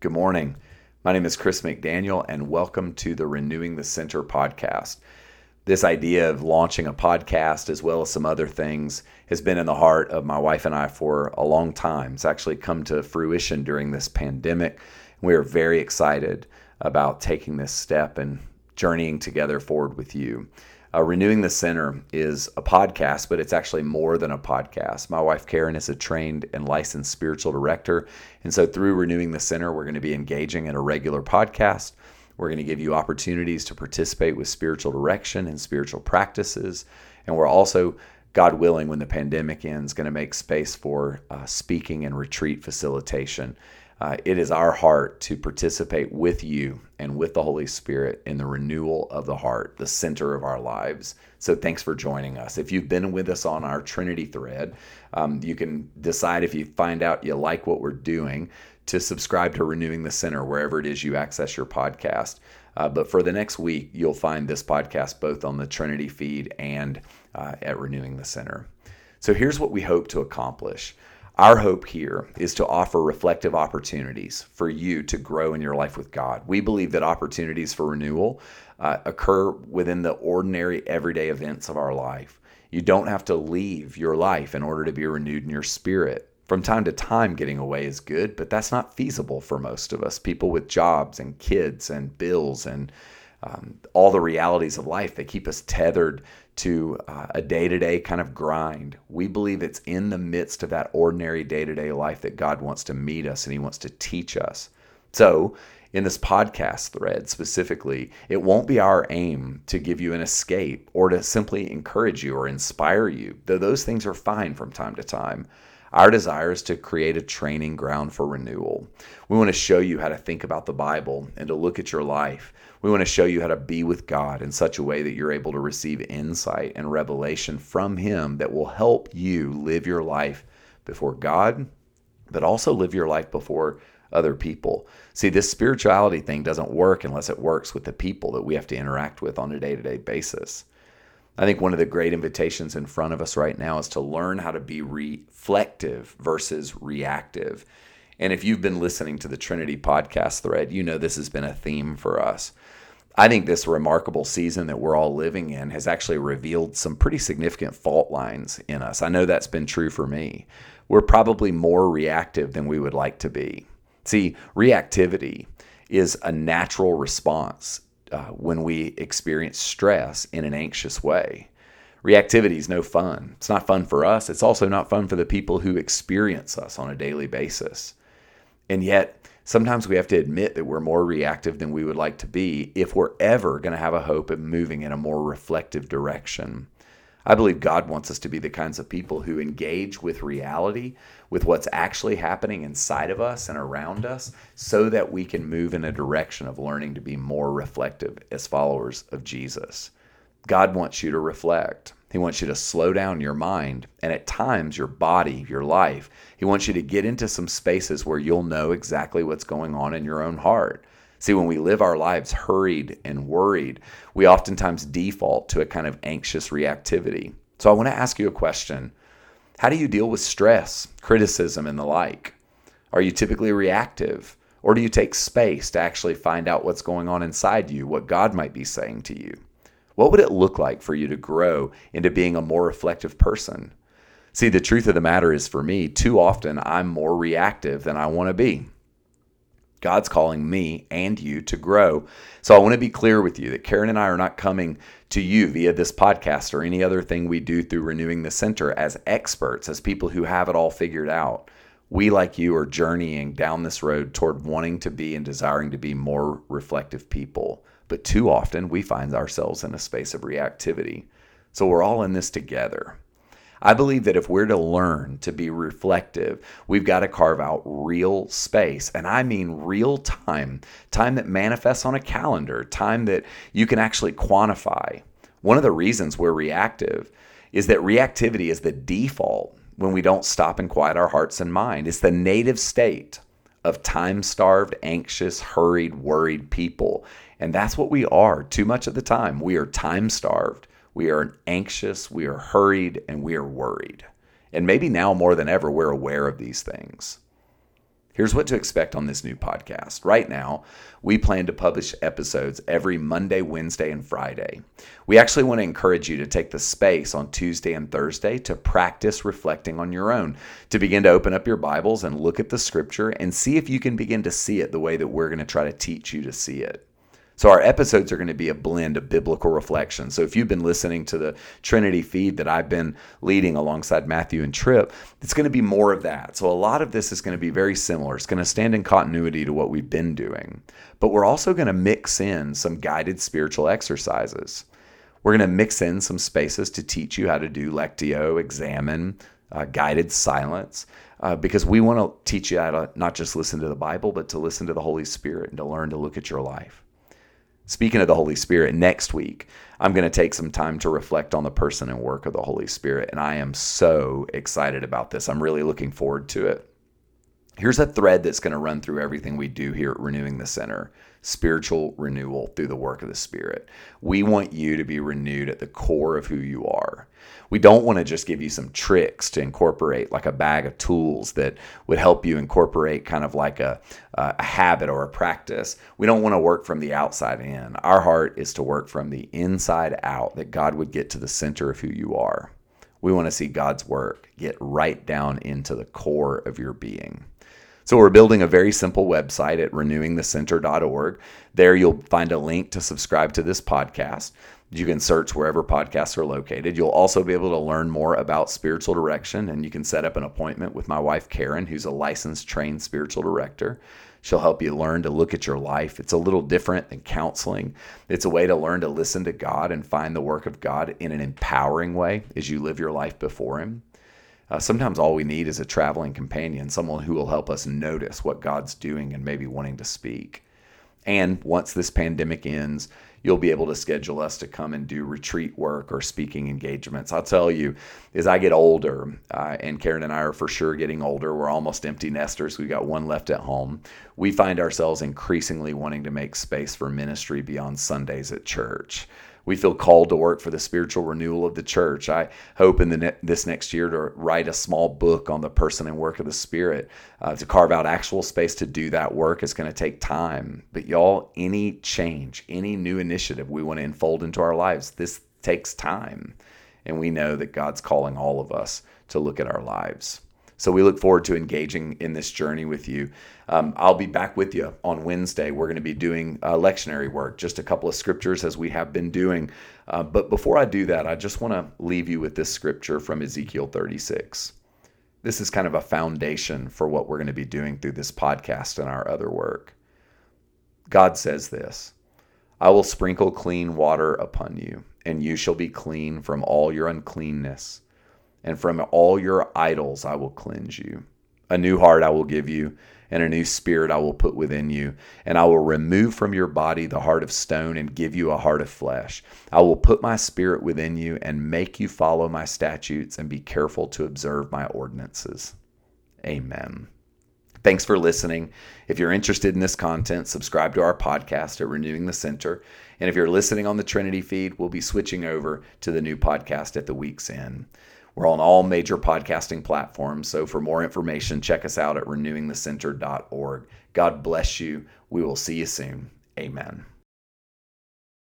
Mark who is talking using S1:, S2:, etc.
S1: Good morning. My name is Chris McDaniel, and welcome to the Renewing the Center podcast. This idea of launching a podcast, as well as some other things, has been in the heart of my wife and I for a long time. It's actually come to fruition during this pandemic. We are very excited about taking this step and journeying together forward with you. Uh, Renewing the Center is a podcast, but it's actually more than a podcast. My wife Karen is a trained and licensed spiritual director. And so through Renewing the Center, we're going to be engaging in a regular podcast. We're going to give you opportunities to participate with spiritual direction and spiritual practices. And we're also, God willing, when the pandemic ends, going to make space for uh, speaking and retreat facilitation. Uh, it is our heart to participate with you and with the Holy Spirit in the renewal of the heart, the center of our lives. So, thanks for joining us. If you've been with us on our Trinity thread, um, you can decide if you find out you like what we're doing to subscribe to Renewing the Center wherever it is you access your podcast. Uh, but for the next week, you'll find this podcast both on the Trinity feed and uh, at Renewing the Center. So, here's what we hope to accomplish. Our hope here is to offer reflective opportunities for you to grow in your life with God. We believe that opportunities for renewal uh, occur within the ordinary, everyday events of our life. You don't have to leave your life in order to be renewed in your spirit. From time to time, getting away is good, but that's not feasible for most of us. People with jobs and kids and bills and um, all the realities of life, they keep us tethered to uh, a day to day kind of grind. We believe it's in the midst of that ordinary day to day life that God wants to meet us and He wants to teach us. So, in this podcast thread specifically, it won't be our aim to give you an escape or to simply encourage you or inspire you, though those things are fine from time to time. Our desire is to create a training ground for renewal. We want to show you how to think about the Bible and to look at your life. We want to show you how to be with God in such a way that you're able to receive insight and revelation from Him that will help you live your life before God, but also live your life before other people. See, this spirituality thing doesn't work unless it works with the people that we have to interact with on a day to day basis. I think one of the great invitations in front of us right now is to learn how to be reflective versus reactive. And if you've been listening to the Trinity podcast thread, you know this has been a theme for us. I think this remarkable season that we're all living in has actually revealed some pretty significant fault lines in us. I know that's been true for me. We're probably more reactive than we would like to be. See, reactivity is a natural response uh, when we experience stress in an anxious way. Reactivity is no fun. It's not fun for us. It's also not fun for the people who experience us on a daily basis. And yet, sometimes we have to admit that we're more reactive than we would like to be if we're ever going to have a hope of moving in a more reflective direction. I believe God wants us to be the kinds of people who engage with reality, with what's actually happening inside of us and around us, so that we can move in a direction of learning to be more reflective as followers of Jesus. God wants you to reflect. He wants you to slow down your mind and at times your body, your life. He wants you to get into some spaces where you'll know exactly what's going on in your own heart. See, when we live our lives hurried and worried, we oftentimes default to a kind of anxious reactivity. So I want to ask you a question How do you deal with stress, criticism, and the like? Are you typically reactive? Or do you take space to actually find out what's going on inside you, what God might be saying to you? What would it look like for you to grow into being a more reflective person? See, the truth of the matter is for me, too often I'm more reactive than I want to be. God's calling me and you to grow. So I want to be clear with you that Karen and I are not coming to you via this podcast or any other thing we do through renewing the center as experts, as people who have it all figured out. We, like you, are journeying down this road toward wanting to be and desiring to be more reflective people. But too often we find ourselves in a space of reactivity. So we're all in this together. I believe that if we're to learn to be reflective, we've got to carve out real space. And I mean real time, time that manifests on a calendar, time that you can actually quantify. One of the reasons we're reactive is that reactivity is the default when we don't stop and quiet our hearts and mind. It's the native state of time starved, anxious, hurried, worried people. And that's what we are too much of the time. We are time starved. We are anxious, we are hurried, and we are worried. And maybe now more than ever, we're aware of these things. Here's what to expect on this new podcast. Right now, we plan to publish episodes every Monday, Wednesday, and Friday. We actually want to encourage you to take the space on Tuesday and Thursday to practice reflecting on your own, to begin to open up your Bibles and look at the scripture and see if you can begin to see it the way that we're going to try to teach you to see it. So, our episodes are going to be a blend of biblical reflection. So, if you've been listening to the Trinity feed that I've been leading alongside Matthew and Tripp, it's going to be more of that. So, a lot of this is going to be very similar. It's going to stand in continuity to what we've been doing. But we're also going to mix in some guided spiritual exercises. We're going to mix in some spaces to teach you how to do Lectio, examen, uh, guided silence. Uh, because we want to teach you how to not just listen to the Bible, but to listen to the Holy Spirit and to learn to look at your life. Speaking of the Holy Spirit, next week, I'm going to take some time to reflect on the person and work of the Holy Spirit. And I am so excited about this. I'm really looking forward to it. Here's a thread that's going to run through everything we do here at Renewing the Center spiritual renewal through the work of the Spirit. We want you to be renewed at the core of who you are. We don't want to just give you some tricks to incorporate, like a bag of tools that would help you incorporate kind of like a, a habit or a practice. We don't want to work from the outside in. Our heart is to work from the inside out, that God would get to the center of who you are. We want to see God's work get right down into the core of your being. So we're building a very simple website at renewingthecenter.org. There you'll find a link to subscribe to this podcast. You can search wherever podcasts are located. You'll also be able to learn more about spiritual direction, and you can set up an appointment with my wife, Karen, who's a licensed trained spiritual director. She'll help you learn to look at your life. It's a little different than counseling. It's a way to learn to listen to God and find the work of God in an empowering way as you live your life before Him. Uh, sometimes all we need is a traveling companion, someone who will help us notice what God's doing and maybe wanting to speak. And once this pandemic ends, you'll be able to schedule us to come and do retreat work or speaking engagements. I'll tell you, as I get older, uh, and Karen and I are for sure getting older, we're almost empty nesters. We've got one left at home. We find ourselves increasingly wanting to make space for ministry beyond Sundays at church we feel called to work for the spiritual renewal of the church. I hope in the ne- this next year to write a small book on the person and work of the Spirit. Uh, to carve out actual space to do that work is going to take time. But y'all, any change, any new initiative we want to unfold into our lives, this takes time. And we know that God's calling all of us to look at our lives. So we look forward to engaging in this journey with you. Um, I'll be back with you on Wednesday. We're going to be doing uh, lectionary work, just a couple of scriptures as we have been doing. Uh, but before I do that, I just want to leave you with this scripture from Ezekiel 36. This is kind of a foundation for what we're going to be doing through this podcast and our other work. God says this I will sprinkle clean water upon you, and you shall be clean from all your uncleanness and from all your idols I will cleanse you. A new heart I will give you, and a new spirit I will put within you. And I will remove from your body the heart of stone and give you a heart of flesh. I will put my spirit within you and make you follow my statutes and be careful to observe my ordinances. Amen. Thanks for listening. If you're interested in this content, subscribe to our podcast at Renewing the Center. And if you're listening on the Trinity feed, we'll be switching over to the new podcast at the week's end. We're on all major podcasting platforms. So for more information, check us out at renewingthecenter.org. God bless you. We will see you soon. Amen.